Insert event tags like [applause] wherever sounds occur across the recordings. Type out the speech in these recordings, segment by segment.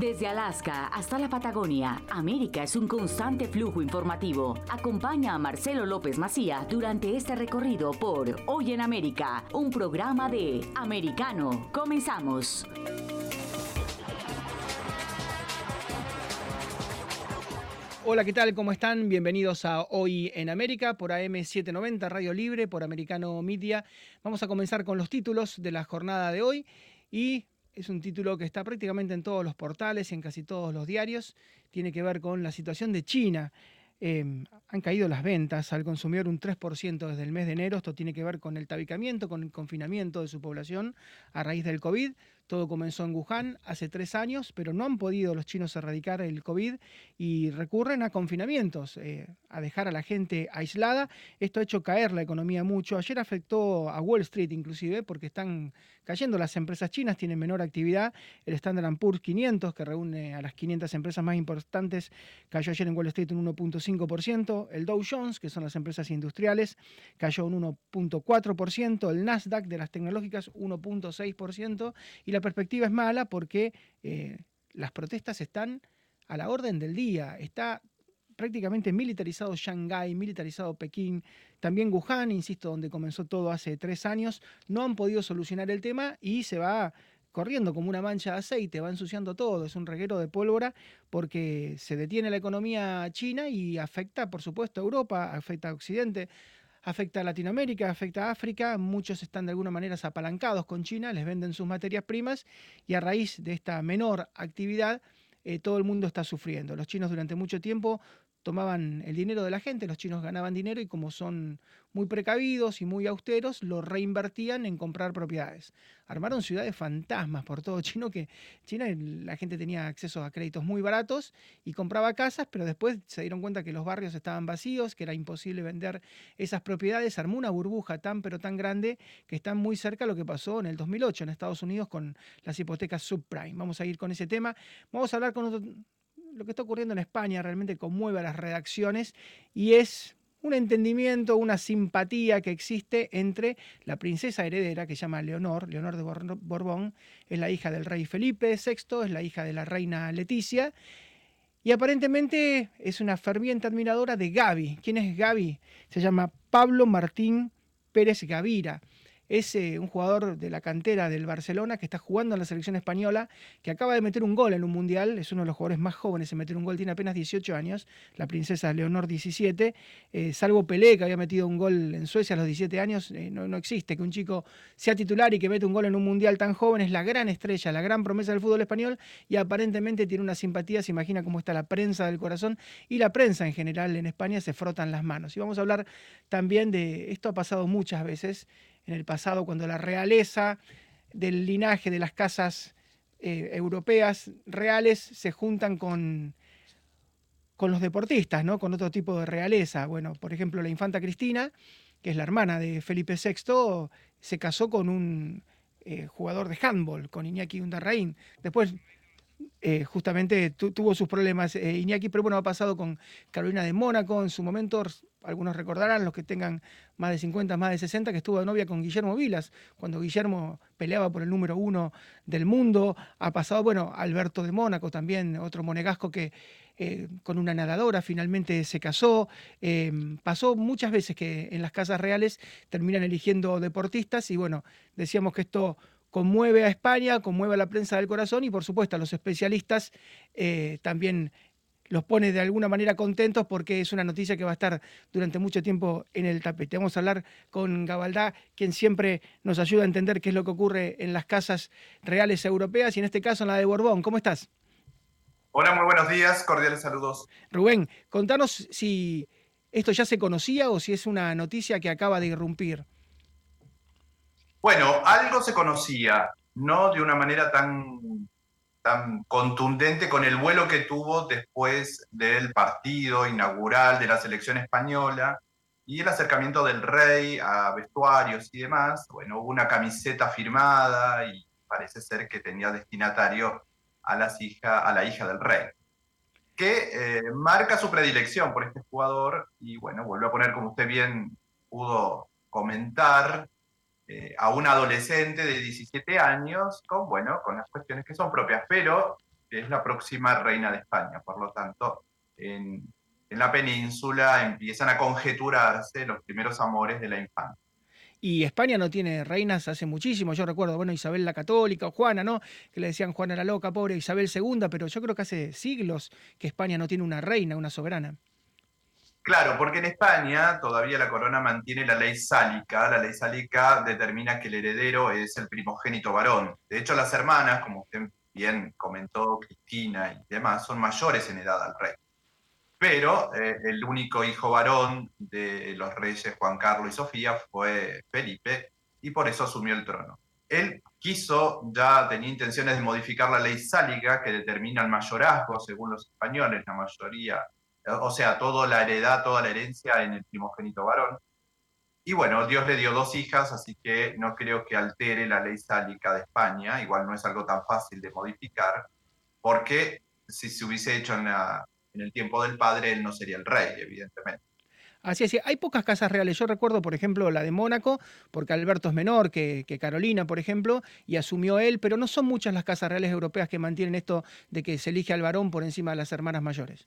Desde Alaska hasta la Patagonia, América es un constante flujo informativo. Acompaña a Marcelo López Macía durante este recorrido por Hoy en América, un programa de Americano. Comenzamos. Hola, ¿qué tal? ¿Cómo están? Bienvenidos a Hoy en América por AM790 Radio Libre, por Americano Media. Vamos a comenzar con los títulos de la jornada de hoy y es un título que está prácticamente en todos los portales en casi todos los diarios. Tiene que ver con la situación de China. Em, han caído las ventas al consumidor un 3% desde el mes de enero. Esto tiene que ver con el tabicamiento, con el confinamiento de su población a raíz del COVID. Todo comenzó en Wuhan hace tres años, pero no han podido los chinos erradicar el COVID y recurren a confinamientos, eh, a dejar a la gente aislada. Esto ha hecho caer la economía mucho. Ayer afectó a Wall Street inclusive porque están cayendo las empresas chinas, tienen menor actividad. El Standard Poor's 500, que reúne a las 500 empresas más importantes, cayó ayer en Wall Street un 1.5%. El Dow Jones, que son las empresas industriales, cayó un 1.4%. El Nasdaq de las tecnológicas 1.6%. Y la perspectiva es mala porque eh, las protestas están a la orden del día. Está prácticamente militarizado Shanghái, militarizado Pekín, también Wuhan, insisto, donde comenzó todo hace tres años, no han podido solucionar el tema y se va corriendo como una mancha de aceite, va ensuciando todo, es un reguero de pólvora porque se detiene la economía china y afecta, por supuesto, a Europa, afecta a Occidente afecta a Latinoamérica, afecta a África, muchos están de alguna manera apalancados con China, les venden sus materias primas y a raíz de esta menor actividad eh, todo el mundo está sufriendo. Los chinos durante mucho tiempo tomaban el dinero de la gente, los chinos ganaban dinero y como son muy precavidos y muy austeros, lo reinvertían en comprar propiedades. Armaron ciudades fantasmas por todo Chino, que China la gente tenía acceso a créditos muy baratos y compraba casas, pero después se dieron cuenta que los barrios estaban vacíos, que era imposible vender esas propiedades, armó una burbuja tan pero tan grande que está muy cerca lo que pasó en el 2008 en Estados Unidos con las hipotecas subprime. Vamos a ir con ese tema. Vamos a hablar con otro lo que está ocurriendo en España realmente conmueve a las redacciones y es un entendimiento, una simpatía que existe entre la princesa heredera que se llama Leonor, Leonor de Borbón, es la hija del rey Felipe VI, es la hija de la reina Leticia, y aparentemente es una ferviente admiradora de Gaby. ¿Quién es Gaby? Se llama Pablo Martín Pérez Gavira es eh, un jugador de la cantera del Barcelona que está jugando en la selección española, que acaba de meter un gol en un mundial, es uno de los jugadores más jóvenes en meter un gol, tiene apenas 18 años, la princesa Leonor 17, eh, salvo Pelé, que había metido un gol en Suecia a los 17 años, eh, no, no existe que un chico sea titular y que mete un gol en un mundial tan joven, es la gran estrella, la gran promesa del fútbol español y aparentemente tiene una simpatía, se imagina cómo está la prensa del corazón y la prensa en general en España se frotan las manos. Y vamos a hablar también de, esto ha pasado muchas veces, en el pasado cuando la realeza del linaje de las casas eh, europeas reales se juntan con, con los deportistas, ¿no? con otro tipo de realeza. Bueno, por ejemplo, la infanta Cristina, que es la hermana de Felipe VI, se casó con un eh, jugador de handball, con Iñaki Undarraín. Después eh, justamente tuvo sus problemas Iñaki, pero bueno, ha pasado con Carolina de Mónaco en su momento, algunos recordarán, los que tengan más de 50, más de 60, que estuvo de novia con Guillermo Vilas, cuando Guillermo peleaba por el número uno del mundo. Ha pasado, bueno, Alberto de Mónaco también, otro monegasco que eh, con una nadadora finalmente se casó. Eh, pasó muchas veces que en las casas reales terminan eligiendo deportistas y bueno, decíamos que esto conmueve a España, conmueve a la prensa del corazón y por supuesto a los especialistas eh, también los pone de alguna manera contentos porque es una noticia que va a estar durante mucho tiempo en el tapete. Vamos a hablar con Gabaldá, quien siempre nos ayuda a entender qué es lo que ocurre en las casas reales europeas y en este caso en la de Borbón. ¿Cómo estás? Hola, muy buenos días, cordiales saludos. Rubén, contanos si esto ya se conocía o si es una noticia que acaba de irrumpir. Bueno, algo se conocía, no de una manera tan tan contundente con el vuelo que tuvo después del partido inaugural de la selección española y el acercamiento del rey a vestuarios y demás. Bueno, hubo una camiseta firmada y parece ser que tenía destinatario a, las hija, a la hija del rey, que eh, marca su predilección por este jugador y bueno, vuelvo a poner, como usted bien pudo comentar, eh, a un adolescente de 17 años con, bueno, con las cuestiones que son propias. Pero es la próxima reina de España. Por lo tanto, en, en la península empiezan a conjeturarse los primeros amores de la infancia. Y España no tiene reinas hace muchísimo. Yo recuerdo, bueno, Isabel la Católica o Juana, ¿no? Que le decían Juana la Loca, pobre Isabel II, pero yo creo que hace siglos que España no tiene una reina, una soberana. Claro, porque en España todavía la corona mantiene la ley sálica. La ley sálica determina que el heredero es el primogénito varón. De hecho, las hermanas, como usted bien comentó, Cristina y demás, son mayores en edad al rey pero eh, el único hijo varón de los reyes Juan Carlos y Sofía fue Felipe, y por eso asumió el trono. Él quiso, ya tenía intenciones de modificar la ley sálica que determina el mayorazgo, según los españoles, la mayoría, o sea, toda la heredad, toda la herencia en el primogénito varón. Y bueno, Dios le dio dos hijas, así que no creo que altere la ley sálica de España, igual no es algo tan fácil de modificar, porque si se hubiese hecho en el tiempo del padre él no sería el rey, evidentemente. Así es, hay pocas casas reales. Yo recuerdo, por ejemplo, la de Mónaco, porque Alberto es menor que, Carolina, por ejemplo, y asumió él, pero no son muchas las casas reales europeas que mantienen esto de que se elige al varón por encima de las hermanas mayores.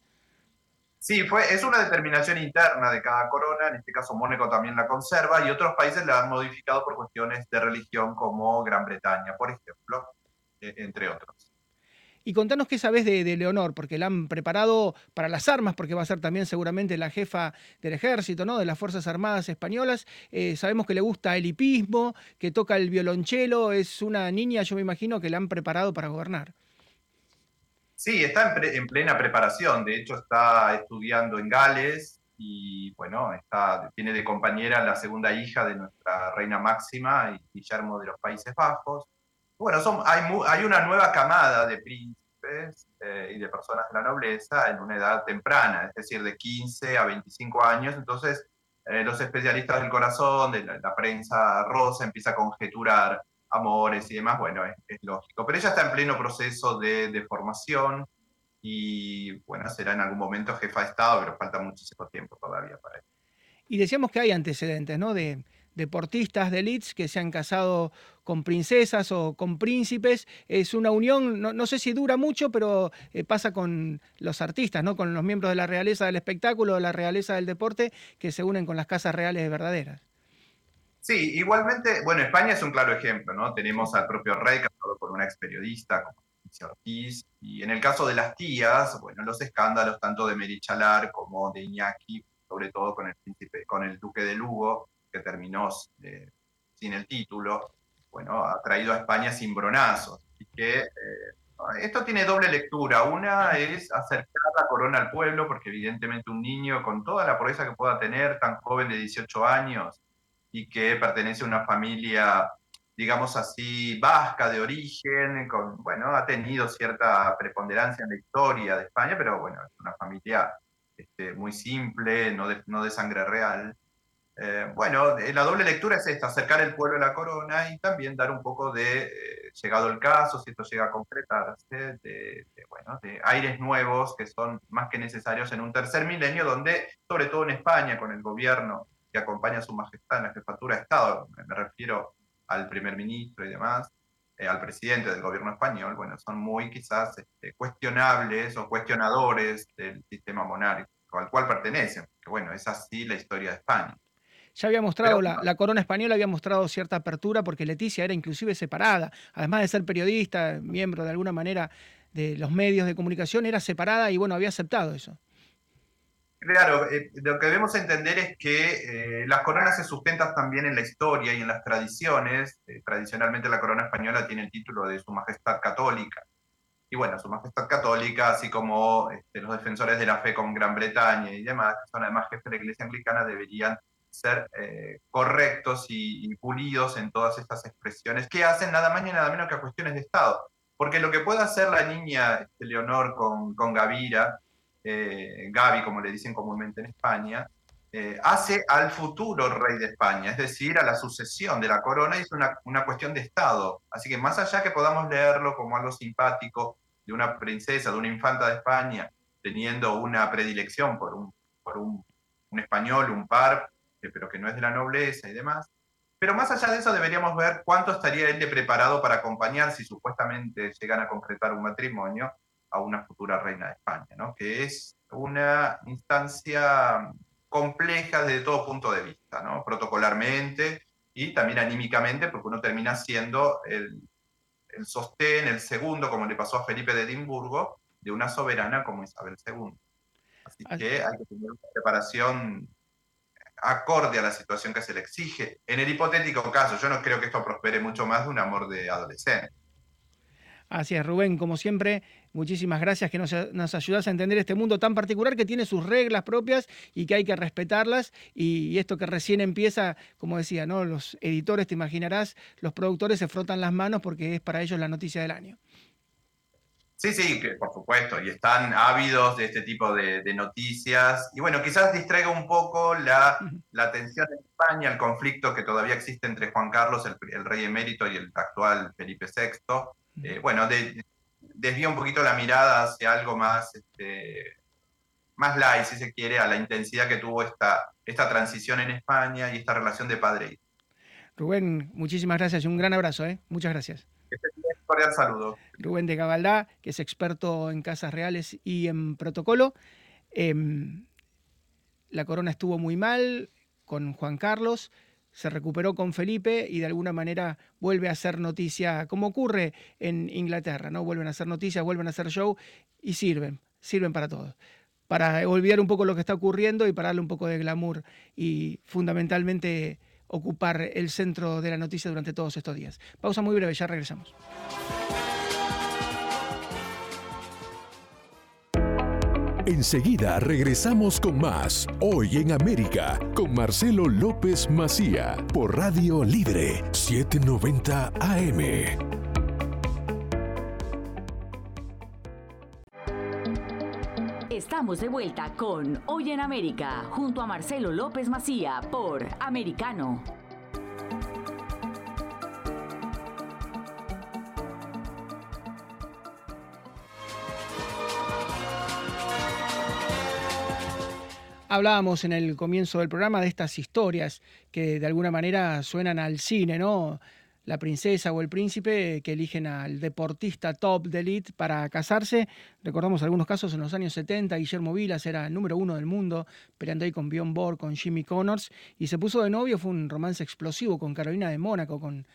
Sí, fue, es una determinación interna de cada corona, en este caso Mónaco también la conserva, y otros países la han modificado por cuestiones de religión, como Gran Bretaña, por ejemplo, e, entre otros. Y contanos qué sabes de, Leonor, porque la han preparado para las armas, porque va a ser también seguramente la jefa del ejército, ¿no? De las Fuerzas Armadas Españolas. Eh, sabemos que le gusta el hipismo, que toca el violonchelo. Es una niña, yo me imagino, que la han preparado para gobernar. Sí, está en, plena preparación. De hecho, está estudiando en Gales y, bueno, tiene de compañera la segunda hija de nuestra reina máxima, Guillermo de los Países Bajos bueno, hay, una nueva camada de príncipes eh, y de personas de la nobleza en una edad temprana, es decir, de 15 a 25 años. Entonces, eh, los especialistas del corazón, de la, prensa rosa, empieza a conjeturar amores y demás. Bueno, es, lógico. Pero ella está en pleno proceso de, de formación y, bueno, será en algún momento jefa de Estado, pero falta muchísimo tiempo todavía para eso. Y decíamos que hay antecedentes, ¿no? De, deportistas de elites que se han casado con princesas o con príncipes. Es una unión, no, sé si dura mucho, pero eh, pasa con los artistas, ¿no? con los miembros de la realeza del espectáculo, de la realeza del deporte, que se unen con las casas reales verdaderas. Sí, igualmente, bueno, España es un claro ejemplo, ¿no? Tenemos al propio rey casado por una ex periodista como Ortiz, y en el caso de las tías, bueno, los escándalos tanto de Merichalar como de Iñaki, sobre todo con el príncipe, con el duque de Lugo, que terminó eh, sin el título, bueno, ha traído a España cimbronazos. Así que eh, esto tiene doble lectura. Una es acercar la corona al pueblo, porque evidentemente un niño con toda la pobreza que pueda tener, tan joven de 18 años, y que pertenece a una familia, digamos así, vasca de origen, con, bueno, ha tenido cierta preponderancia en la historia de España, pero bueno, es una familia este, muy simple, no no de sangre real. Eh, bueno, eh, la doble lectura es esta, acercar el pueblo a la corona y también dar un poco de, eh, llegado el caso, si esto llega a concretarse, de, bueno, de aires nuevos que son más que necesarios en un tercer milenio, donde, sobre todo en España, con el gobierno que acompaña a su majestad en la jefatura de Estado, me refiero al primer ministro y demás, al presidente del gobierno español, bueno, son muy quizás este, cuestionables o cuestionadores del sistema monárquico al cual pertenecen, que bueno, es así la historia de España. Ya había mostrado, la, corona española había mostrado cierta apertura porque Leticia era inclusive separada, además de ser periodista, miembro de alguna manera de los medios de comunicación, era separada y bueno, había aceptado eso. Claro, eh, lo que debemos entender es que eh, las coronas se sustentan también en la historia y en las tradiciones. Eh, tradicionalmente la corona española tiene el título de Su Majestad Católica. Y bueno, Su Majestad Católica, así como este, los defensores de la fe con Gran Bretaña y demás, que son además jefes de la Iglesia Anglicana, deberían ser eh, correctos y, pulidos en todas estas expresiones que hacen nada más ni nada menos que a cuestiones de Estado. Porque lo que puede hacer la niña este, Leonor con Gavira, eh, Gaby como le dicen comúnmente en España, eh, hace al futuro rey de España, es decir, a la sucesión de la corona, y es una, cuestión de Estado. Así que más allá que podamos leerlo como algo simpático de una princesa, de una infanta de España, teniendo una predilección por un, español, un par, pero que no es de la nobleza y demás. Pero más allá de eso deberíamos ver cuánto estaría él de preparado para acompañar si supuestamente llegan a concretar un matrimonio a una futura reina de España, ¿no? que es una instancia compleja desde todo punto de vista, ¿no? protocolarmente y también anímicamente, porque uno termina siendo el, el sostén, el segundo, como le pasó a Felipe de Edimburgo, de una soberana como Isabel II. Así que hay que tener una preparación acorde a la situación que se le exige. En el hipotético caso, yo no creo que esto prospere mucho más de un amor de adolescente. Así es, Rubén, como siempre, muchísimas gracias que nos, ayudas a entender este mundo tan particular que tiene sus reglas propias y que hay que respetarlas. Y, esto que recién empieza, como decía, ¿no? Los editores, te imaginarás, los productores se frotan las manos porque es para ellos la noticia del año. Sí, sí, que por supuesto, y están ávidos de este tipo de, noticias. Y bueno, quizás distraiga un poco la, la, atención en España, el conflicto que todavía existe entre Juan Carlos, el, el rey emérito, y el actual Felipe VI eh, bueno, de, desvía un poquito la mirada hacia algo más, este, más light, si se quiere, a la intensidad que tuvo esta, esta transición en España y esta relación de padre Rubén, muchísimas gracias y un gran abrazo, ¿eh? Muchas gracias. Un cordial saludo. Rubén de Gabaldá, que es experto en casas reales y en protocolo. Em, la corona estuvo muy mal con Juan Carlos se recuperó con Felipe y de alguna manera vuelve a ser noticia, como ocurre en Inglaterra, ¿no? Vuelven a ser noticias, vuelven a ser show y sirven, sirven para todo. Para olvidar un poco lo que está ocurriendo y para darle un poco de glamour y fundamentalmente ocupar el centro de la noticia durante todos estos días. Pausa muy breve, ya regresamos. Enseguida regresamos con más Hoy en América con Marcelo López Macía por Radio Libre 790 AM. Estamos de vuelta con Hoy en América junto a Marcelo López Macía por Americano. Hablábamos en el comienzo del programa de estas historias que de alguna manera suenan al cine, ¿no? La princesa o el príncipe que eligen al deportista top de elite para casarse. Recordamos algunos casos en los años 70. Guillermo Vilas era el número uno del mundo, peleando ahí con Bjorn Borg, con Jimmy Connors. Y se puso de novio. Fue un romance explosivo con Carolina de Mónaco, con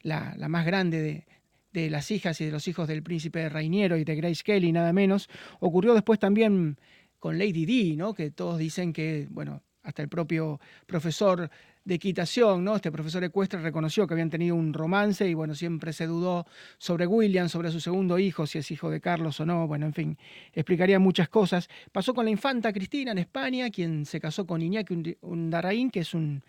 la, más grande de, de las hijas y de los hijos del príncipe Reiniero y de Grace Kelly, nada menos. Ocurrió después también con Lady D, ¿no? que todos dicen que, bueno, hasta el propio profesor de equitación, ¿no? Este profesor ecuestre reconoció que habían tenido un romance y bueno, siempre se dudó sobre William, sobre su segundo hijo, si es hijo de Carlos o no, bueno, en fin, explicaría muchas cosas. Pasó con la infanta Cristina en España, quien se casó con Iñaki Undaraín, que es un,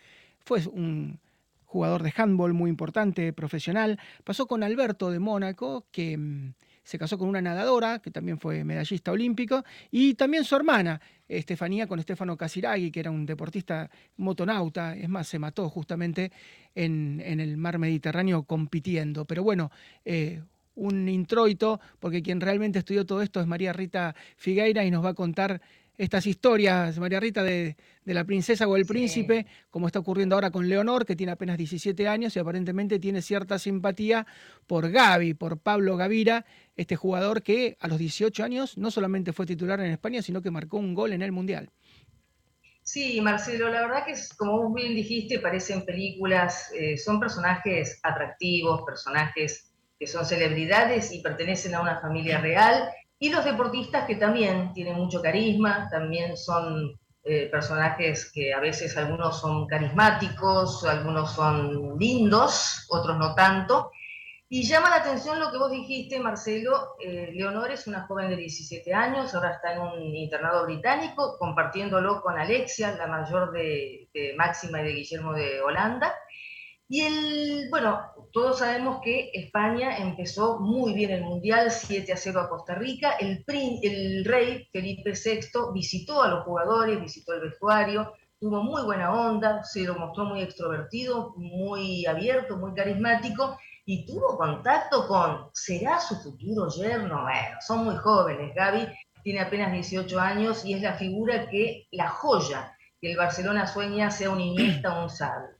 fue un jugador de handball muy importante, profesional. Pasó con Alberto de Mónaco, que mm, se casó con una nadadora, que también fue medallista olímpico, y también su hermana, Estefanía, con Estefano Casiraghi, que era un deportista motonauta, es más, se mató justamente en, el mar Mediterráneo compitiendo. Pero bueno, eh, un introito, porque quien realmente estudió todo esto es María Rita Figueira y nos va a contar estas historias, María Rita, de, la princesa o el príncipe, como está ocurriendo ahora con Leonor, que tiene apenas 17 años y aparentemente tiene cierta simpatía por Gaby, por Pablo Gavira, este jugador que a los 18 años no solamente fue titular en España, sino que marcó un gol en el Mundial. Sí, Marcelo, la verdad que es, como vos bien dijiste, parecen películas, eh, son personajes atractivos, personajes que son celebridades y pertenecen a una familia real y los deportistas que también tienen mucho carisma, también son eh, personajes que a veces algunos son carismáticos, algunos son lindos, otros no tanto. Y llama la atención lo que vos dijiste, Marcelo. Eh, Leonor es una joven de 17 años, ahora está en un internado británico, compartiéndolo con Alexia, la mayor de, de Máxima y de Guillermo de Holanda. Y el, bueno, todos sabemos que España empezó muy bien el Mundial, 7 a 0 a Costa Rica. El, el rey Felipe VI visitó a los jugadores, visitó el vestuario, tuvo muy buena onda, se lo mostró muy extrovertido, muy abierto, muy carismático y tuvo contacto con, ¿será su futuro yerno? Bueno, son muy jóvenes, Gaby tiene apenas 18 años y es la figura que, la joya que el Barcelona sueña sea un Iniesta o un Xavi.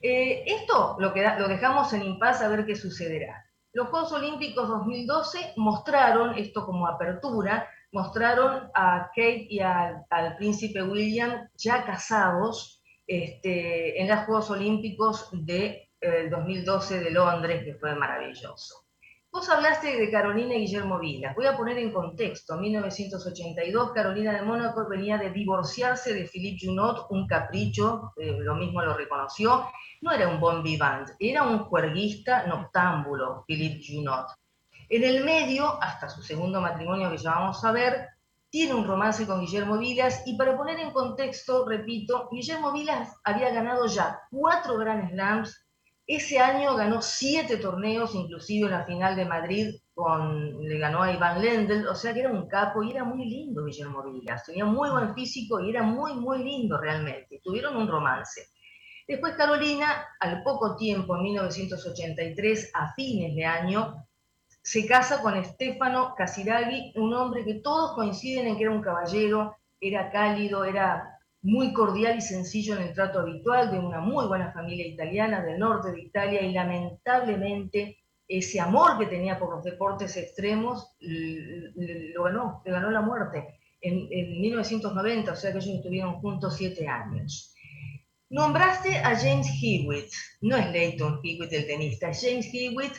Eh, esto lo, que, lo dejamos en impas a ver qué sucederá. Los Juegos Olímpicos 2012 mostraron, esto como apertura, mostraron a Kate y al príncipe William ya casados este, en los Juegos Olímpicos de 2012 eh, de Londres, que fue maravilloso. Vos hablaste de Carolina y Guillermo Vilas. Voy a poner en contexto. En 1982, Carolina de Mónaco venía de divorciarse de Philippe Junot, un capricho, eh, lo mismo lo reconoció. No era un bon vivant, era un juerguista noctámbulo, Philippe Junot. En el medio, hasta su segundo matrimonio que ya vamos a ver, tiene un romance con Guillermo Vilas y para poner en contexto, repito, Guillermo Vilas había ganado ya cuatro Grand Slams ese año ganó siete torneos, inclusive la final de Madrid con, le ganó a Iván Lendl, o sea que era un capo y era muy lindo Guillermo Vilas, tenía muy buen físico y era muy, muy lindo realmente. Tuvieron un romance. Después Carolina, al poco tiempo, en 1983, a fines de año, se casa con Stefano Casiraghi, un hombre que todos coinciden en que era un caballero, era cálido, era muy cordial y sencillo en el trato habitual, de una muy buena familia italiana del norte de Italia y lamentablemente ese amor que tenía por los deportes extremos lo ganó, le ganó la muerte en, 1990, o sea que ellos estuvieron juntos siete años. Nombraste a James Hewitt, no es Leighton Hewitt el tenista, es James Hewitt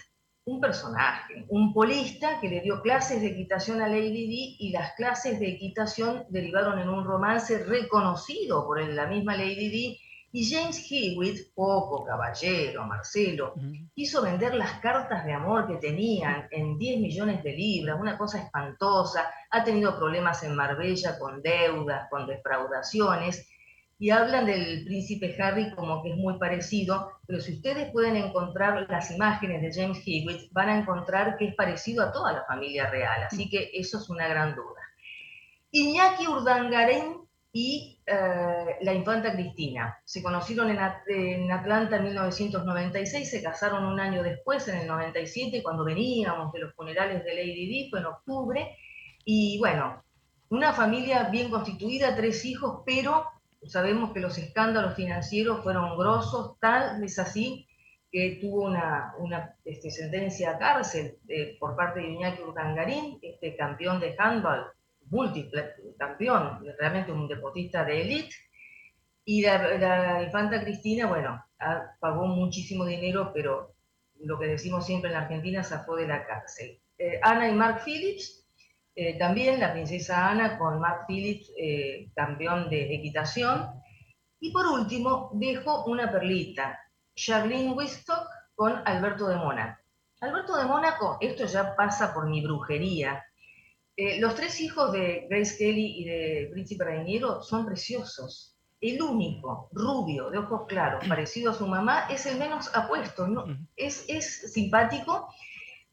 un personaje, un polista que le dio clases de equitación a Lady Di y las clases de equitación derivaron en un romance reconocido por la misma Lady Di y James Hewitt, poco caballero, Marcelo, quiso vender las cartas de amor que tenían en 10 millones de libras, una cosa espantosa, ha tenido problemas en Marbella con deudas, con defraudaciones, y hablan del príncipe Harry como que es muy parecido, pero si ustedes pueden encontrar las imágenes de James Hewitt, van a encontrar que es parecido a toda la familia real, así que eso es una gran duda. Iñaki Urdangarín y eh, la infanta Cristina se conocieron en, Atlanta en 1996, se casaron un año después, en el 97, cuando veníamos de los funerales de Lady Di, fue en octubre, y bueno, una familia bien constituida, tres hijos, pero sabemos que los escándalos financieros fueron grosos, tal es así que tuvo una, una este, sentencia a cárcel eh, por parte de Iñaki Urdangarín, este campeón de handball, múltiple campeón, realmente un deportista de élite, y la, infanta Cristina, bueno, pagó muchísimo dinero, pero lo que decimos siempre en la Argentina, zafó de la cárcel. Eh, Ana y Mark Phillips eh, también la princesa Ana con Mark Phillips, eh, campeón de equitación. Y por último, dejo una perlita, Charlene Wistock con Alberto de Mónaco. Alberto de Mónaco, esto ya pasa por mi brujería. Eh, los tres hijos de Grace Kelly y de Príncipe Reiniero son preciosos. El único, rubio, de ojos claros, parecido a su mamá, es el menos apuesto. ¿no? Es, es simpático,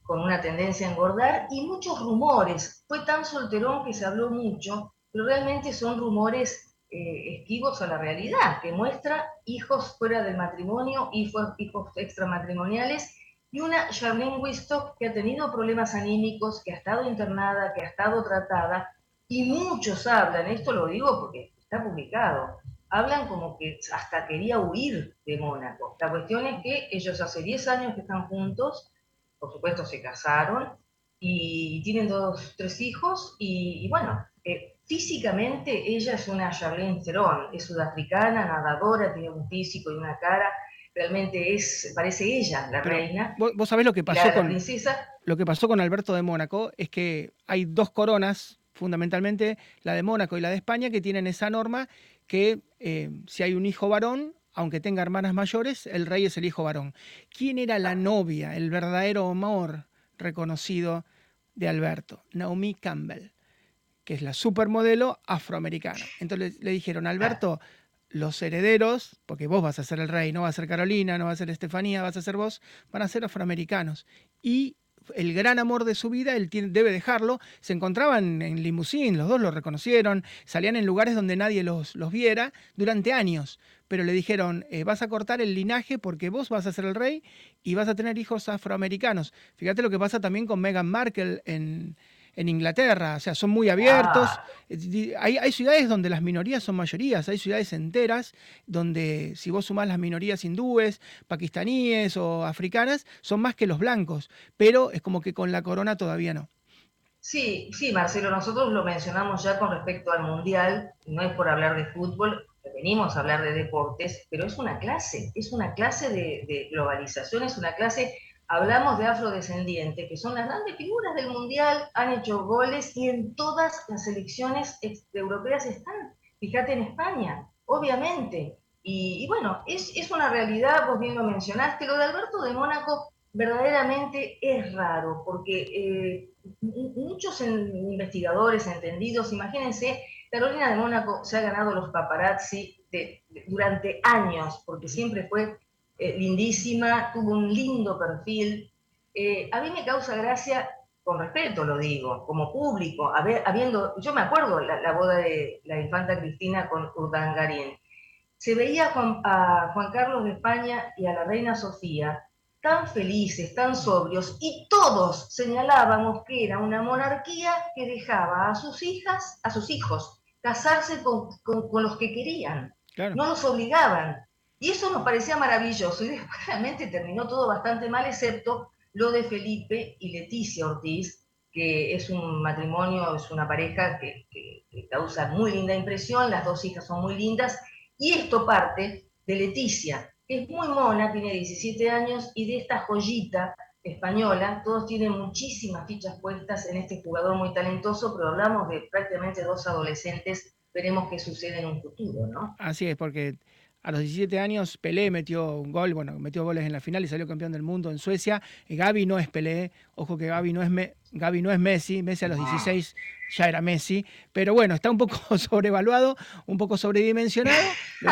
con una tendencia a engordar y muchos rumores. Fue tan solterón que se habló mucho, pero realmente son rumores eh, esquivos a la realidad, que muestra hijos fuera del matrimonio, hijos, hijos extramatrimoniales, y una Charlene Wistock que ha tenido problemas anímicos, que ha estado internada, que ha estado tratada, y muchos hablan, esto lo digo porque está publicado, hablan como que hasta quería huir de Mónaco. La cuestión es que ellos hace 10 años que están juntos, por supuesto se casaron y tienen dos, tres hijos y, bueno, eh, físicamente ella es una Charlene Theron, es sudafricana, nadadora, tiene un físico y una cara, realmente es, parece ella la reina. Vos, sabés lo que pasó con princesa. Lo que pasó con Alberto de Mónaco es que hay dos coronas, fundamentalmente la de Mónaco y la de España, que tienen esa norma que eh, si hay un hijo varón, aunque tenga hermanas mayores, el rey es el hijo varón. ¿Quién era la novia, el verdadero amor reconocido de Alberto? Naomi Campbell, que es la supermodelo afroamericana. Entonces le dijeron, Alberto, los herederos, porque vos vas a ser el rey, no va a ser Carolina, no va a ser Estefanía, vas a ser vos, van a ser afroamericanos. Y el gran amor de su vida, él debe dejarlo. Se encontraban en limusín, los dos lo reconocieron, salían en lugares donde nadie los, los viera durante años. Pero le dijeron, eh, vas a cortar el linaje porque vos vas a ser el rey y vas a tener hijos afroamericanos. Fíjate lo que pasa también con Meghan Markle en, en Inglaterra, o sea, son muy abiertos. Ah. Hay, hay, ciudades donde las minorías son mayorías, hay ciudades enteras donde si vos sumás las minorías hindúes, pakistaníes o africanas, son más que los blancos, pero es como que con la corona todavía no. Sí, sí, Marcelo, nosotros lo mencionamos ya con respecto al Mundial, no es por hablar de fútbol, venimos a hablar de deportes, pero es una clase, es una clase de, globalización, es una clase, hablamos de afrodescendientes, que son las grandes figuras del Mundial, han hecho goles y en todas las selecciones europeas están. Fíjate en España, obviamente. Y, bueno, es, es, una realidad, vos bien lo mencionaste, lo de Alberto de Mónaco verdaderamente es raro, porque eh, muchos investigadores entendidos, imagínense, Carolina de Mónaco se ha ganado los paparazzi durante años, porque siempre fue eh, lindísima, tuvo un lindo perfil. Eh, a mí me causa gracia, con respeto lo digo, como público, habiendo, yo me acuerdo la, la boda de la infanta Cristina con Urdangarín. Se veía a Juan Carlos de España y a la reina Sofía tan felices, tan sobrios, y todos señalábamos que era una monarquía que dejaba a sus hijas, a sus hijos, casarse con, los que querían, no los obligaban. Y eso nos parecía maravilloso, y realmente terminó todo bastante mal, excepto lo de Felipe y Leticia Ortiz, que es un matrimonio, es una pareja que, que causa muy linda impresión, las dos hijas son muy lindas, y esto parte de Leticia, es muy mona, tiene 17 años y de esta joyita española, todos tienen muchísimas fichas puestas en este jugador muy talentoso, pero hablamos de prácticamente dos adolescentes, veremos qué sucede en un futuro, ¿no? Así es, porque a los 17 años Pelé metió un gol, bueno, metió goles en la final y salió campeón del mundo en Suecia. Gaby no es Pelé, ojo que Gaby no es, no es Messi, Messi a los 16 ya era Messi, pero bueno, está un poco [laughs] sobrevaluado, un poco sobredimensionado. [laughs] [laughs] Lo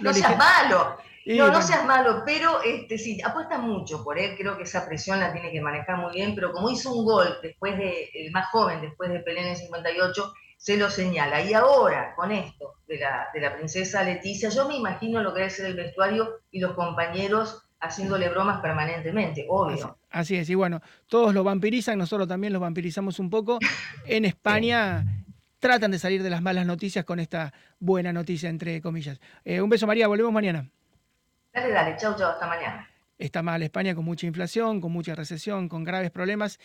no seas malo, no, no seas malo, pero este, sí, apuesta mucho por él, creo que esa presión la tiene que manejar muy bien, pero como hizo un gol después de, el más joven, después de Pelé en el 58, se lo señala. Y ahora, con esto de la, de la princesa Leticia, yo me imagino lo que debe ser el vestuario y los compañeros haciéndole bromas permanentemente, obvio. Así, es, y bueno, todos lo vampirizan, nosotros también los vampirizamos un poco. En España tratan de salir de las malas noticias con esta buena noticia, entre comillas. Eh, un beso, María, volvemos mañana. Dale, dale, chau, chau, hasta mañana. Está mal España con mucha inflación, con mucha recesión, con graves problemas.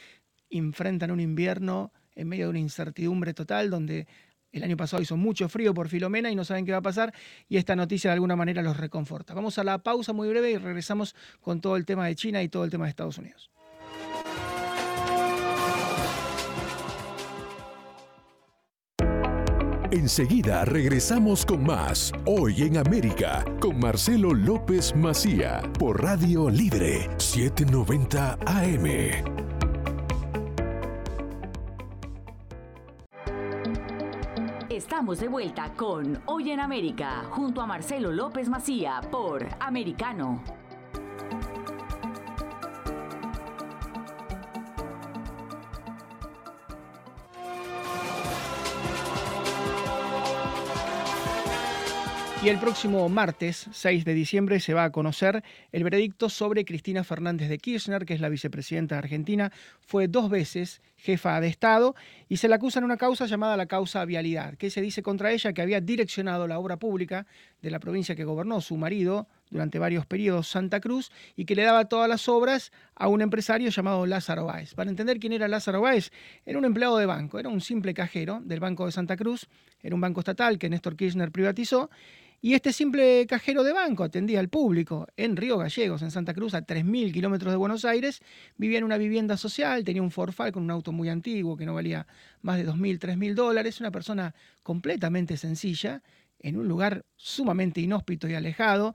Enfrentan un invierno en medio de una incertidumbre total donde el año pasado hizo mucho frío por Filomena y no saben qué va a pasar y esta noticia de alguna manera los reconforta. Vamos a la pausa muy breve y regresamos con todo el tema de China y todo el tema de Estados Unidos. Enseguida regresamos con más Hoy en América con Marcelo López Macía por Radio Libre 790 AM. Estamos de vuelta con Hoy en América junto a Marcelo López Macía por Americano. Y el próximo martes, 6 de diciembre, se va a conocer el veredicto sobre Cristina Fernández de Kirchner, que es la vicepresidenta de Argentina. Fue dos veces jefa de Estado y se le acusa en una causa llamada la causa vialidad, que se dice contra ella que había direccionado la obra pública de la provincia que gobernó su marido durante varios periodos, Santa Cruz, y que le daba todas las obras a un empresario llamado Lázaro Báez. Para entender quién era Lázaro Báez, era un empleado de banco, era un simple cajero del Banco de Santa Cruz, era un banco estatal que Néstor Kirchner privatizó y este simple cajero de banco atendía al público en Río Gallegos, en Santa Cruz, a 3.000 kilómetros de Buenos Aires. Vivía en una vivienda social, tenía un Ford con un auto muy antiguo que no valía más de 2.000, 3.000 dólares. Una persona completamente sencilla, en un lugar sumamente inhóspito y alejado,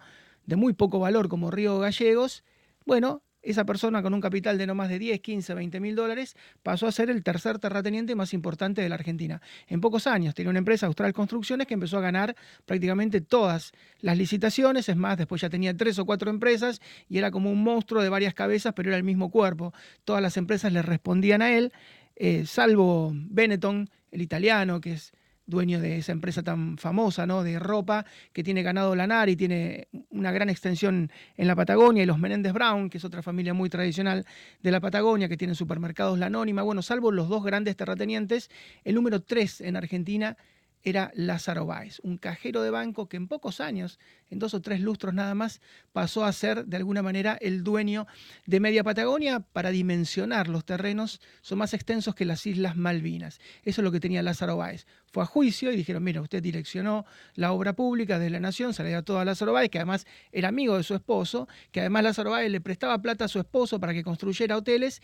de muy poco valor como Río Gallegos. Bueno, esa persona con un capital de no más de 10, 15, 20 mil dólares pasó a ser el tercer terrateniente más importante de la Argentina. En pocos años tenía una empresa, Austral Construcciones, que empezó a ganar prácticamente todas las licitaciones. Es más, después ya tenía tres o cuatro empresas y era como un monstruo de varias cabezas, pero era el mismo cuerpo. Todas las empresas le respondían a él, eh, salvo Benetton, el italiano, que es dueño de esa empresa tan famosa, ¿no? De ropa, que tiene ganado lanar y tiene una gran extensión en la Patagonia, y los Menéndez Brown, que es otra familia muy tradicional de la Patagonia, que tienen supermercados La Anónima. Bueno, salvo los dos grandes terratenientes, el número tres en Argentina era Lázaro Báez, un cajero de banco que en pocos años, en dos o tres lustros nada más, pasó a ser de alguna manera el dueño de Media Patagonia para dimensionar los terrenos, son más extensos que las Islas Malvinas. Eso es lo que tenía Lázaro Báez. Fue a juicio y dijeron, mira, usted direccionó la obra pública de la Nación, se le dio todo a Lázaro Báez, que además era amigo de su esposo, que además Lázaro Báez le prestaba plata a su esposo para que construyera hoteles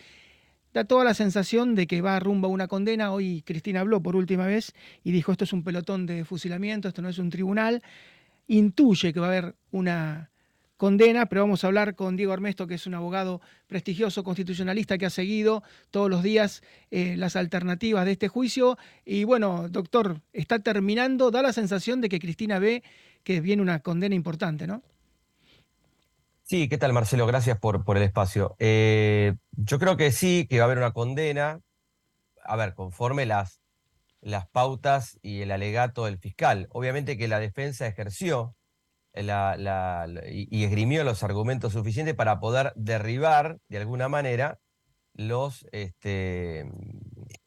da toda la sensación de que va rumbo a una condena. Hoy Cristina habló por última vez y dijo, esto es un pelotón de fusilamiento, esto no es un tribunal. Intuye que va a haber una condena, pero vamos a hablar con Diego Armesto, que es un abogado prestigioso, constitucionalista, que ha seguido todos los días eh, las alternativas de este juicio. Y bueno, doctor, está terminando, da la sensación de que Cristina ve que viene una condena importante, ¿no? Sí, ¿qué tal Marcelo? Gracias por, por el espacio. Eh, yo creo que sí, que va a haber una condena, a ver, conforme las, las pautas y el alegato del fiscal. Obviamente que la defensa ejerció y, esgrimió los argumentos suficientes para poder derribar de alguna manera los, este,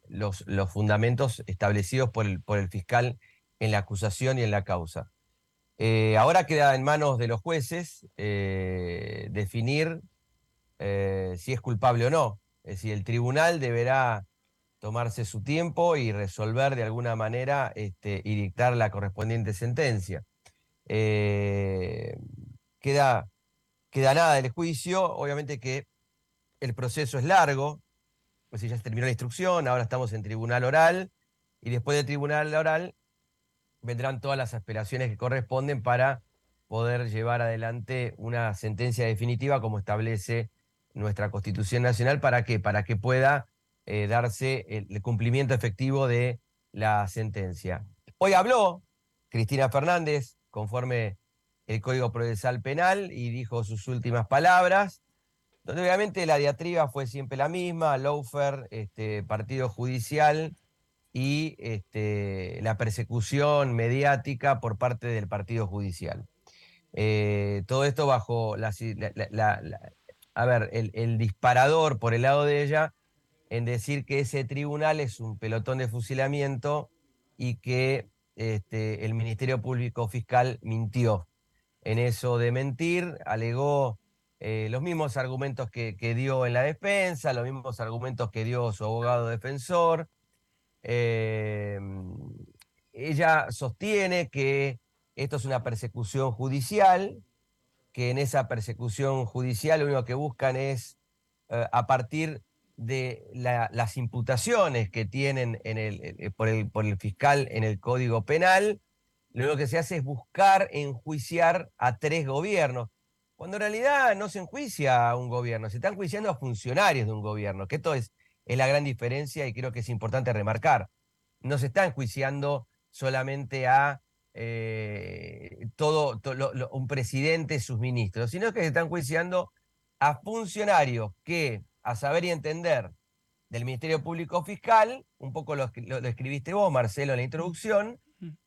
los, los fundamentos establecidos por el, por el fiscal en la acusación y en la causa. Eh, ahora queda en manos de los jueces eh, definir eh, si es culpable o no. Es decir, el tribunal deberá tomarse su tiempo y resolver de alguna manera este, y dictar la correspondiente sentencia. queda, queda nada del juicio, obviamente que el proceso es largo, pues ya se terminó la instrucción, ahora estamos en tribunal oral, y después del tribunal oral vendrán todas las aspiraciones que corresponden para poder llevar adelante una sentencia definitiva como establece nuestra Constitución Nacional. ¿Para qué? Para que pueda eh, darse el, cumplimiento efectivo de la sentencia. Hoy habló Cristina Fernández conforme el Código Procesal Penal y dijo sus últimas palabras, donde obviamente la diatriba fue siempre la misma, Laufer, este, partido judicial, y este, la persecución mediática por parte del Partido Judicial. Eh, todo esto bajo la, a ver, el, disparador por el lado de ella en decir que ese tribunal es un pelotón de fusilamiento y que este, el Ministerio Público Fiscal mintió. En eso de mentir, alegó eh, los mismos argumentos que, que dio en la defensa, los mismos argumentos que dio su abogado defensor, Em, ella sostiene que esto es una persecución judicial, que en esa persecución judicial lo único que buscan es, eh, a partir de las imputaciones que tienen eh, por, el, por el fiscal en el Código Penal, lo único que se hace es buscar enjuiciar a tres gobiernos, cuando en realidad no se enjuicia a un gobierno, se están enjuiciando a funcionarios de un gobierno, que esto es es la gran diferencia y creo que es importante remarcar. No se está enjuiciando solamente a eh, todo, un presidente, sus ministros, sino que se están enjuiciando a funcionarios que, a saber y entender del Ministerio Público Fiscal, un poco lo, escribiste vos, Marcelo, en la introducción,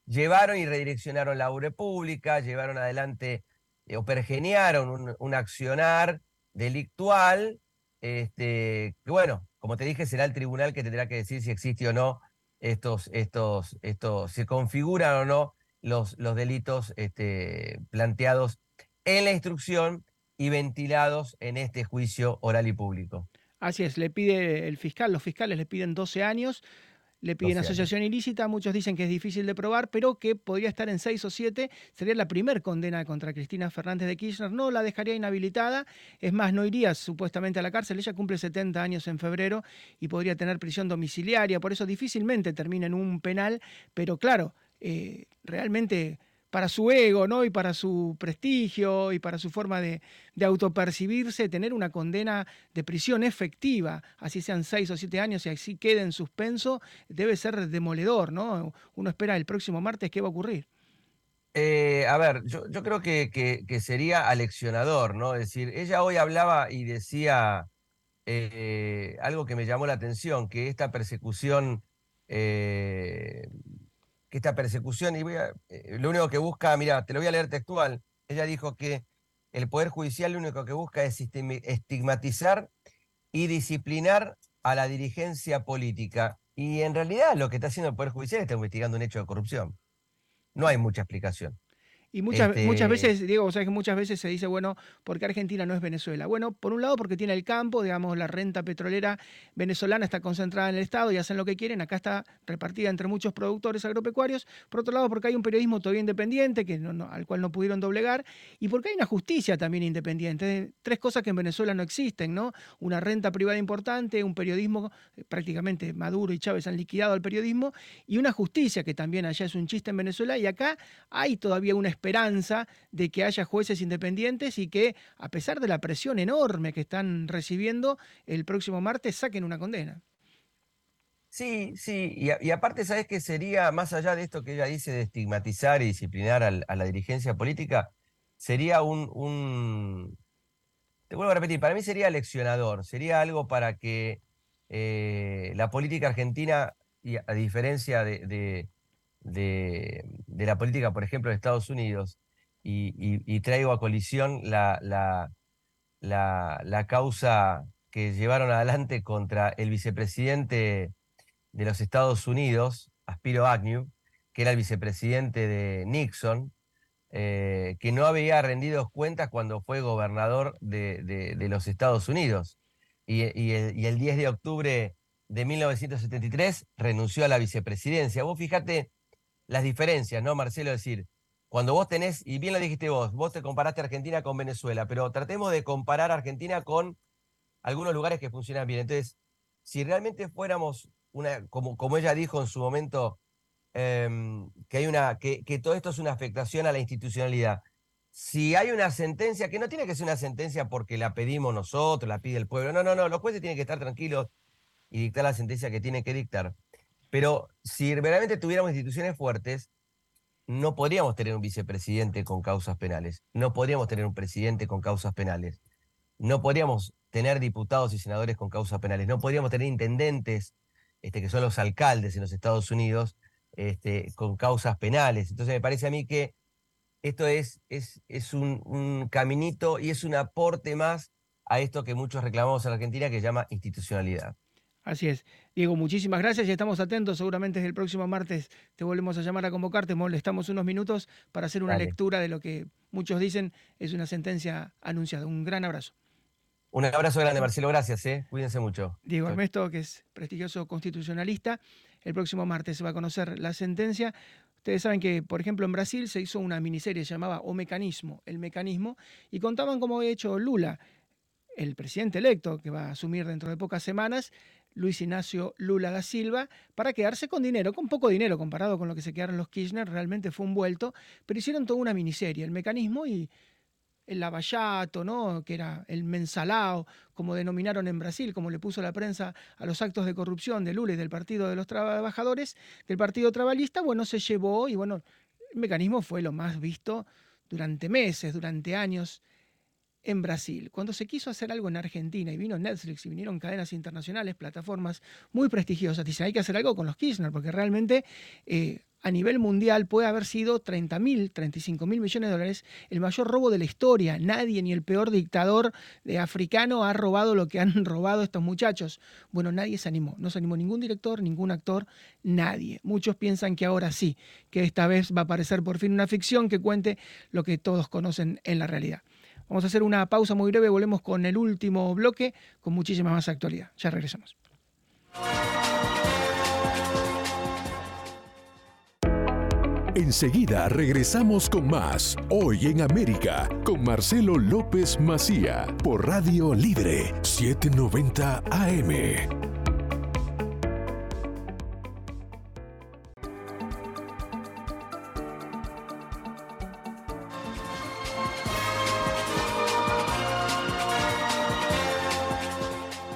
llevaron y redireccionaron la obra pública, llevaron adelante eh, o pergeniaron un, un accionar delictual, este, que bueno, como te dije, será el tribunal que tendrá que decir si existe o no estos, estos, estos, se configuran o no los, los delitos este, planteados en la instrucción y ventilados en este juicio oral y público. Así es, le pide el fiscal, los fiscales le piden 12 años, le piden asociación ilícita, muchos dicen que es difícil de probar, pero que podría estar en seis o siete. Sería la primer condena contra Cristina Fernández de Kirchner. No la dejaría inhabilitada, es más, no iría supuestamente a la cárcel. Ella cumple 70 años en febrero y podría tener prisión domiciliaria, por eso difícilmente termina en un penal, pero claro, eh, realmente para su ego, ¿no? Y para su prestigio y para su forma de, autopercibirse, tener una condena de prisión efectiva, así sean seis o siete años y así quede en suspenso, debe ser demoledor, ¿no? Uno espera el próximo martes qué va a ocurrir. Eh, a ver, yo, creo que, que, sería aleccionador, ¿no? Es decir, ella hoy hablaba y decía eh, algo que me llamó la atención, que esta persecución eh, que esta persecución, y eh, lo único que busca, mira, te lo voy a leer textual, ella dijo que el Poder Judicial lo único que busca es estigmatizar y disciplinar a la dirigencia política. Y en realidad lo que está haciendo el Poder Judicial está investigando un hecho de corrupción. No hay mucha explicación. Y muchas, muchas este veces, Diego, sabes que muchas veces se dice, bueno, ¿por qué Argentina no es Venezuela? Bueno, por un lado porque tiene el campo, digamos, la renta petrolera venezolana está concentrada en el Estado y hacen lo que quieren, acá está repartida entre muchos productores agropecuarios, por otro lado porque hay un periodismo todavía independiente que al cual no pudieron doblegar, y porque hay una justicia también independiente. Tres cosas que en Venezuela no existen, ¿no? Una renta privada importante, un periodismo, eh, prácticamente Maduro y Chávez han liquidado al periodismo, y una justicia que también allá es un chiste en Venezuela, y acá hay todavía una esperanza de que haya jueces independientes y que, a pesar de la presión enorme que están recibiendo, el próximo martes saquen una condena. Sí, sí, y, aparte, ¿sabes qué sería, más allá de esto que ella dice de estigmatizar y disciplinar a la dirigencia política, sería un, te vuelvo a repetir, para mí sería leccionador, sería algo para que eh, la política argentina, y a diferencia de, la política, por ejemplo, de Estados Unidos, y, traigo a colisión la, la, la, causa que llevaron adelante contra el vicepresidente de los Estados Unidos, Aspiro Agnew, que era el vicepresidente de Nixon, eh, que no había rendido cuentas cuando fue gobernador de, los Estados Unidos. Y, el, y, el, 10 de octubre de 1973 renunció a la vicepresidencia. Vos fíjate las diferencias, ¿no, Marcelo? Es decir, cuando vos tenés, y bien lo dijiste vos, vos te comparaste Argentina con Venezuela, pero tratemos de comparar Argentina con algunos lugares que funcionan bien. Entonces, si realmente fuéramos una, como, como ella dijo en su momento, em, que hay una, que, que todo esto es una afectación a la institucionalidad. Si hay una sentencia, que no tiene que ser una sentencia porque la pedimos nosotros, la pide el pueblo, no, no, no, los jueces tienen que estar tranquilos y dictar la sentencia que tienen que dictar. Pero si realmente tuviéramos instituciones fuertes, no podríamos tener un vicepresidente con causas penales, no podríamos tener un presidente con causas penales, no podríamos tener diputados y senadores con causas penales, no podríamos tener intendentes, este, que son los alcaldes en los Estados Unidos, este, con causas penales. Entonces me parece a mí que esto es, es, es un, un, caminito y es un aporte más a esto que muchos reclamamos en Argentina que se llama institucionalidad. Así es. Diego, muchísimas gracias y estamos atentos. Seguramente desde el próximo martes te volvemos a llamar a convocarte. Molestamos unos minutos para hacer una lectura de lo que muchos dicen es una sentencia anunciada. Un gran abrazo. Un abrazo grande, Marcelo. Gracias. ¿eh? Cuídense mucho. Diego Armesto, que es prestigioso constitucionalista. El próximo martes se va a conocer la sentencia. Ustedes saben que, por ejemplo, en Brasil se hizo una miniserie llamada O Mecanismo, el mecanismo, y contaban cómo había hecho Lula, el presidente electo que va a asumir dentro de pocas semanas, Luis Ignacio Lula da Silva, para quedarse con dinero, con poco dinero comparado con lo que se quedaron los Kirchner, realmente fue un vuelto, pero hicieron toda una miniserie, el mecanismo y el lavallato, ¿no? que era el mensalao, como denominaron en Brasil, como le puso la prensa a los actos de corrupción de Lula y del Partido de los Trabajadores, del Partido Trabalista, bueno, se llevó y bueno, el mecanismo fue lo más visto durante meses, durante años en Brasil. Cuando se quiso hacer algo en Argentina y vino Netflix y vinieron cadenas internacionales, plataformas muy prestigiosas, dicen hay que hacer algo con los Kirchner, porque realmente eh, a nivel mundial puede haber sido 30 mil, 35 mil millones de dólares el mayor robo de la historia. Nadie, ni el peor dictador de africano, ha robado lo que han [laughs] robado estos muchachos. Bueno, nadie se animó. No se animó ningún director, ningún actor, nadie. Muchos piensan que ahora sí, que esta vez va a aparecer por fin una ficción que cuente lo que todos conocen en la realidad. Vamos a hacer una pausa muy breve, volvemos con el último bloque con muchísima más actualidad. Ya regresamos. Enseguida regresamos con más Hoy en América con Marcelo López Macía por Radio Libre 790 AM.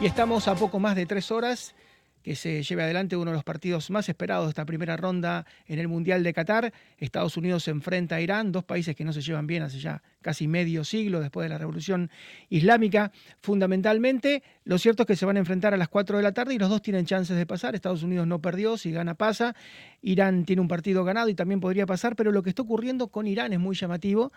Estamos a poco más de tres horas que se lleve adelante uno de los partidos más esperados de esta primera ronda en el Mundial de Qatar. Estados Unidos se enfrenta a Irán, dos países que no se llevan bien hace ya casi casi medio siglo después de la Revolución Islámica, fundamentalmente. Lo cierto es que se van a enfrentar a las 4 de la tarde y los dos tienen chances de pasar. Estados Unidos no perdió, si gana pasa. Irán tiene un partido ganado y también podría pasar, pero lo que está ocurriendo con Irán es muy llamativo.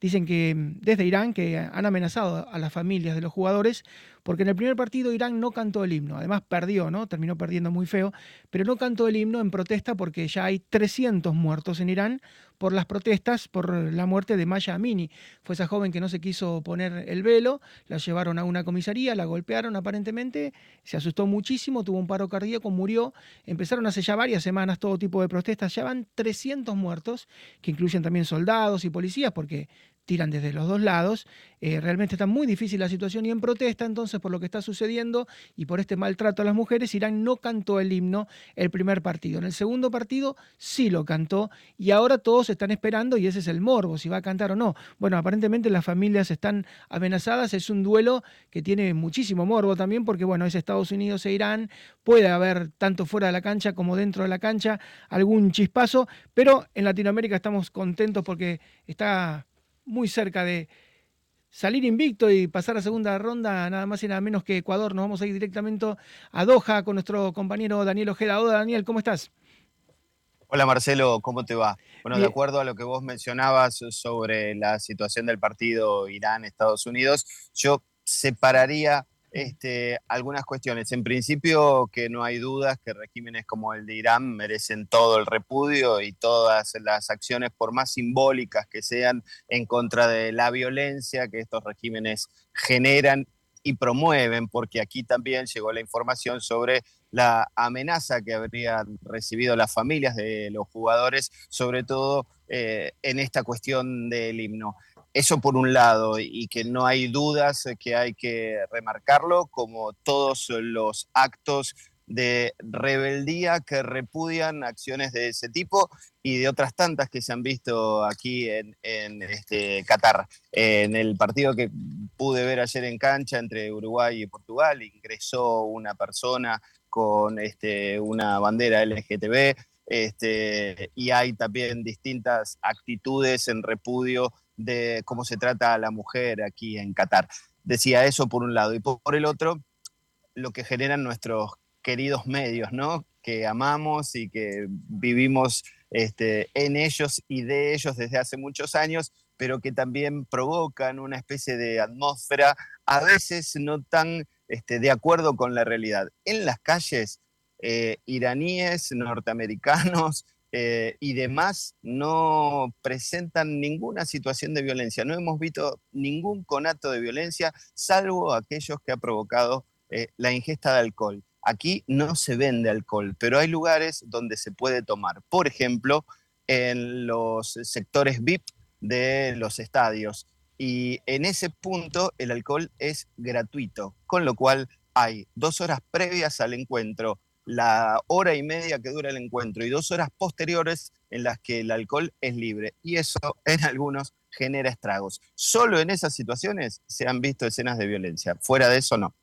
Dicen que mm, desde Irán que han amenazado a las familias de los jugadores porque en el primer partido Irán no cantó el himno, además perdió, ¿no? Terminó perdiendo muy feo, pero no cantó el himno en protesta porque ya hay 300 muertos en Irán por las protestas por la muerte de Maya Amini. Fue esa joven que no se quiso poner el velo, la llevaron a una comisaría, la golpearon aparentemente, se asustó muchísimo, tuvo un paro cardíaco, murió. Empezaron hace ya varias semanas todo tipo de protestas, ya van 300 muertos, que incluyen también soldados y policías, porque tiran desde los dos lados. Eh, realmente está muy difícil la situación y en protesta entonces por lo que está sucediendo y por este maltrato a las mujeres, Irán no cantó el himno el primer partido. En el segundo partido sí lo cantó y ahora todos están esperando y ese es el morbo, si va a cantar o no. Bueno, aparentemente las familias están amenazadas, es un duelo que tiene muchísimo morbo también porque bueno, es Estados Unidos e Irán, puede haber tanto fuera de la cancha como dentro de la cancha algún chispazo, pero en Latinoamérica estamos contentos porque está muy cerca de salir invicto y pasar a segunda ronda, nada más y nada menos que Ecuador. Nos vamos a ir directamente a Doha con nuestro compañero Daniel Ojeda. Hola Daniel, ¿cómo estás? Hola Marcelo, ¿cómo te va? Bueno, de acuerdo a lo que vos mencionabas sobre la situación del partido Irán-Estados Unidos, yo separaría este, algunas cuestiones. En principio, que no hay dudas que regímenes como el de Irán merecen todo el repudio y todas las acciones, por más simbólicas que sean, en contra de la violencia que estos regímenes generan y promueven, porque aquí también llegó la información sobre la amenaza que habrían recibido las familias de los jugadores, sobre todo eh, en esta cuestión del himno. Eso por un lado, y que no hay dudas que hay que remarcarlo, como todos los actos de rebeldía que repudian acciones de ese tipo y de otras tantas que se han visto aquí en, este Qatar. En el partido que pude ver ayer en cancha entre Uruguay y Portugal, ingresó una persona con este, una bandera LGTB este, y hay también distintas actitudes en repudio de cómo se trata a la mujer aquí en Qatar. Decía eso por un lado. Y por, el otro, lo que generan nuestros queridos medios, ¿no? Que amamos y que vivimos este, en ellos y de ellos desde hace muchos años, pero que también provocan una especie de atmósfera a veces no tan este, de acuerdo con la realidad. En las calles, eh, iraníes, norteamericanos, eh, y demás no presentan ninguna situación de violencia. No hemos visto ningún conato de violencia, salvo aquellos que ha provocado eh, la ingesta de alcohol. Aquí no se vende alcohol, pero hay lugares donde se puede tomar. Por ejemplo, en los sectores VIP de los estadios. Y en ese punto el alcohol es gratuito, con lo cual hay dos horas previas al encuentro la hora y media que dura el encuentro y dos horas posteriores en las que el alcohol es libre. Y eso [laughs] en algunos genera estragos. Solo en esas situaciones se han visto escenas de violencia. Fuera de eso, no.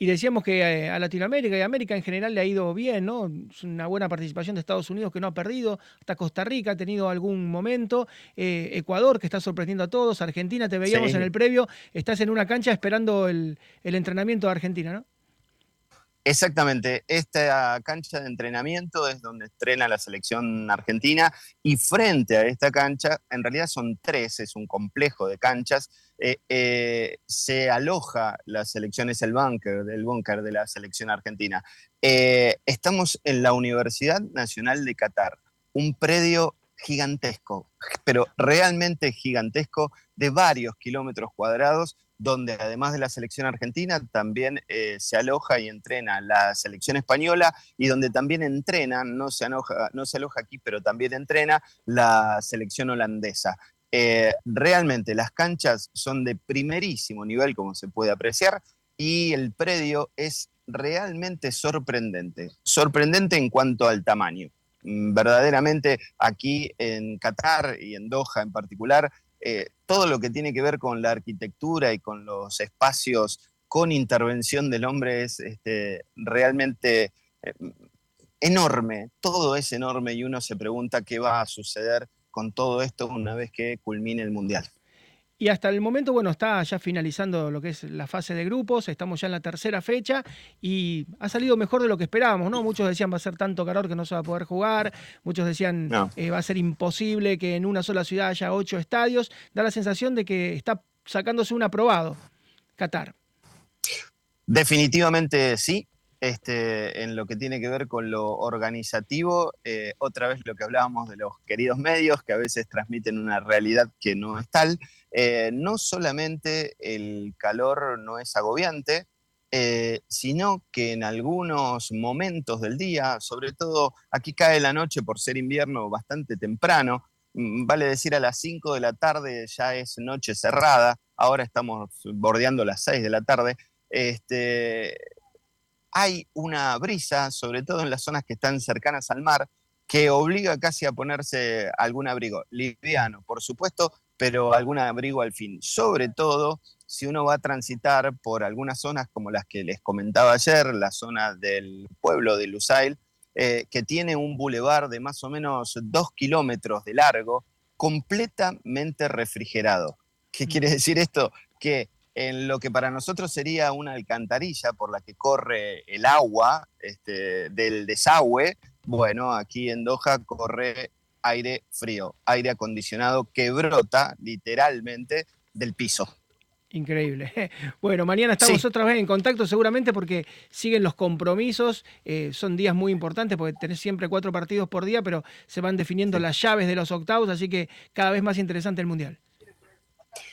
Y decíamos que eh, a Latinoamérica y a América en general le ha ido bien, ¿no? Es una buena participación de Estados Unidos que no ha perdido, hasta Costa Rica ha tenido algún momento, eh, Ecuador que está sorprendiendo a todos, Argentina te veíamos en el previo, estás en una cancha esperando el, el entrenamiento de Argentina, ¿no? Exactamente, esta cancha de entrenamiento es donde estrena la selección argentina y frente a esta cancha, en realidad son tres, es un complejo de canchas, eh, eh, se aloja la selección, es el búnker del búnker de la selección argentina. Eh, estamos en la Universidad Nacional de Qatar, un predio gigantesco, pero realmente gigantesco, de varios kilómetros cuadrados, donde además de la selección argentina también eh, se aloja y entrena la selección española y donde también entrena, no se, aloja, no se aloja aquí, pero también entrena la selección holandesa. Eh, realmente las canchas son de primerísimo nivel, como se puede apreciar, y el predio es realmente sorprendente, sorprendente en cuanto al tamaño. Mm, verdaderamente aquí en Qatar y en Doha en particular, eh, todo lo que tiene que ver con la arquitectura y con los espacios con intervención del hombre es este, realmente eh, enorme, todo es enorme y uno se pregunta qué va a suceder con todo esto una vez que culmine el Mundial. Y hasta el momento, bueno, está ya finalizando lo que es la fase de grupos, estamos ya en la tercera fecha y ha salido mejor de lo que esperábamos, ¿no? Muchos decían va a ser tanto calor que no se va a poder jugar, muchos decían eh, va a ser imposible que en una sola ciudad haya ocho estadios. Da la sensación de que está sacándose un aprobado Qatar. Definitivamente sí, este, en lo que tiene que ver con lo organizativo, eh, otra vez lo que hablábamos de los queridos medios, que a veces transmiten una realidad que no es tal. Eh, no solamente el calor no es agobiante, eh, sino que en algunos momentos del día, sobre todo aquí cae la noche por ser invierno bastante temprano, mm, vale decir a las 5 de la tarde ya es noche cerrada, ahora estamos bordeando las 6 de la tarde, este, hay una brisa, sobre todo en las zonas que están cercanas al mar, que obliga casi a ponerse algún abrigo, liviano, por supuesto, pero algún abrigo al fin. Sobre todo si uno va a transitar por algunas zonas como las que les comentaba ayer, la zona del pueblo de Lusail, eh, que tiene un bulevar de más o menos dos kilómetros de largo, completamente refrigerado. ¿Qué mm. quiere decir esto? Que en lo que para nosotros sería una alcantarilla por la que corre el agua este, del desagüe, bueno, aquí en Doha corre aire frío, aire acondicionado que brota literalmente del piso. Increíble. [laughs] Bueno, mañana estamos otra vez en contacto seguramente porque siguen los compromisos. Eh, son días muy importantes porque tenés siempre cuatro partidos por día, pero se van definiendo las llaves de los octavos, así que cada vez más interesante el Mundial.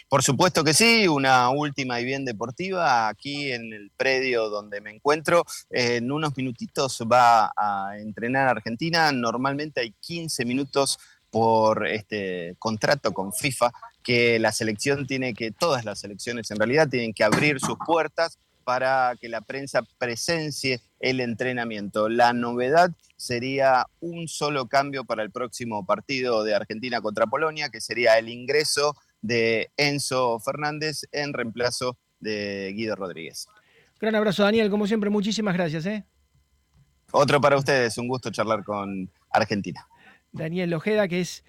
Por supuesto que sí, una última y bien deportiva aquí en el predio donde me encuentro. en unos minutitos va a entrenar Argentina. Normalmente hay 15 minutos por este contrato con FIFA que la selección tiene que, todas las selecciones en realidad tienen que abrir sus puertas para que la prensa presencie el entrenamiento. La novedad sería un solo cambio para el próximo partido de Argentina contra Polonia, que sería el ingreso de Enzo Fernández en reemplazo de Guido Rodríguez. Gran abrazo, Daniel. Como siempre, muchísimas gracias. ¿eh? Otro para ustedes, un gusto charlar con Argentina. Daniel Ojeda, que es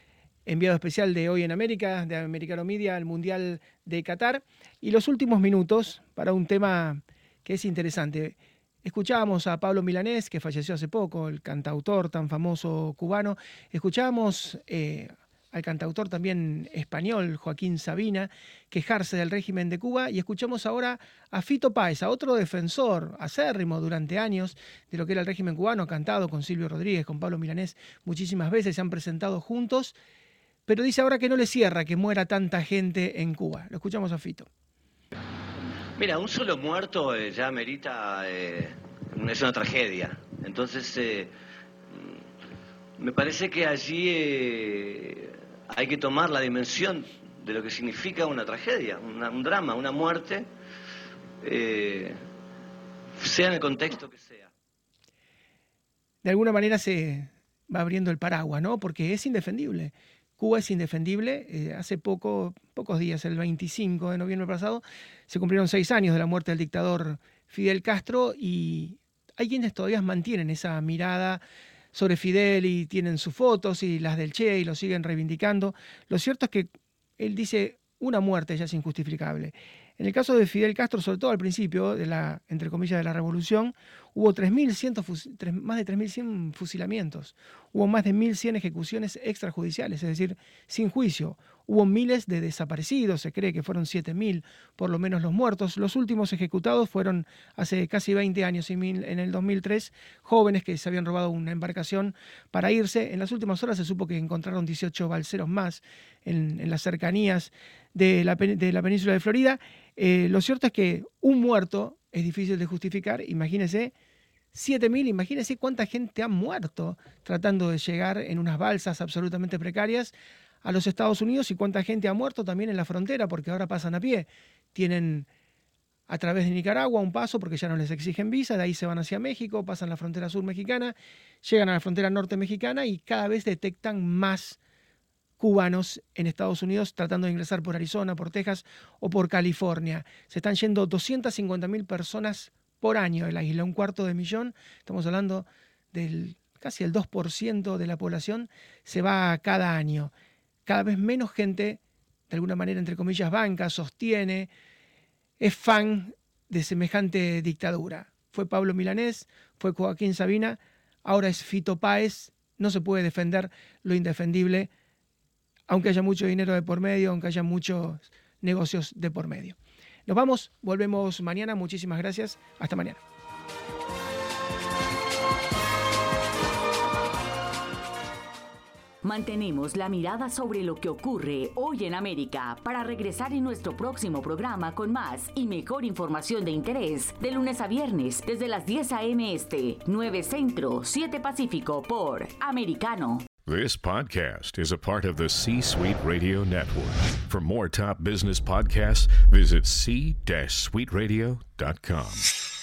enviado especial de Hoy en América, de Americano Media, al Mundial de Qatar. Y los últimos minutos para un tema que es interesante. Escuchábamos a Pablo Milanés, que falleció hace poco, el cantautor tan famoso cubano. Escuchábamos eh, al cantautor también español Joaquín Sabina quejarse del régimen de Cuba y escuchamos ahora a Fito Páez, a otro defensor acérrimo durante años de lo que era el régimen cubano, cantado con Silvio Rodríguez, con Pablo Milanés muchísimas veces, se han presentado juntos, pero dice ahora que no le cierra que muera tanta gente en Cuba. Lo escuchamos a Fito. Mira, un solo muerto eh, ya merita, eh, es una tragedia. Entonces, eh, me parece que allí hay que tomar la dimensión de lo que significa una tragedia, un drama, una muerte, eh, sea en el contexto que sea. De alguna manera se va abriendo el paraguas, ¿no? Porque es indefendible. Cuba es indefendible. Eh, hace poco, pocos días, el 25 de noviembre pasado, se cumplieron seis años de la muerte del dictador Fidel Castro y hay quienes todavía mantienen esa mirada sobre Fidel y tienen sus fotos y las del Che y lo siguen reivindicando. Lo cierto es que él dice una muerte ya es injustificable. En el caso de Fidel Castro, sobre todo al principio de la, entre comillas, de la revolución, hubo 3.100, más de 3.100 fusilamientos, hubo más de 1.100 ejecuciones extrajudiciales, es decir, sin juicio. Hubo miles de desaparecidos, se cree que fueron 7.000 por lo menos los muertos. Los últimos ejecutados fueron hace casi 20 años, en el 2003, jóvenes que se habían robado una embarcación para irse. En las últimas horas se supo que encontraron 18 balseros más en, las cercanías de la, península de Florida. Eh, lo cierto es que un muerto es difícil de justificar. Imagínense 7.000, imagínense cuánta gente ha muerto tratando de llegar en unas balsas absolutamente precarias a los Estados Unidos y cuánta gente ha muerto también en la frontera porque ahora pasan a pie. Tienen a través de Nicaragua un paso porque ya no les exigen visa, de ahí se van hacia México, pasan la frontera sur mexicana, llegan a la frontera norte mexicana y cada vez detectan más cubanos en Estados Unidos tratando de ingresar por Arizona, por Texas o por California. Se están yendo 250 mil personas por año de la isla, un cuarto de millón, estamos hablando del casi el 2% de la población se va cada año cada vez menos gente de alguna manera, entre comillas, banca, sostiene, es fan de semejante dictadura. Fue Pablo Milanés, fue Joaquín Sabina, ahora es Fito Páez, no se puede defender lo indefendible, aunque haya mucho dinero de por medio, aunque haya muchos negocios de por medio. Nos vamos, volvemos mañana, muchísimas gracias, hasta mañana. Mantenemos la mirada sobre lo que ocurre hoy en América para regresar en nuestro próximo programa con más y mejor información de interés de lunes a viernes desde las 10 a.m. Este, 9 Centro, 7 Pacífico por Americano. This podcast is a part of the C Suite Radio Network. For more top business podcasts, visit c-suiteradio.com.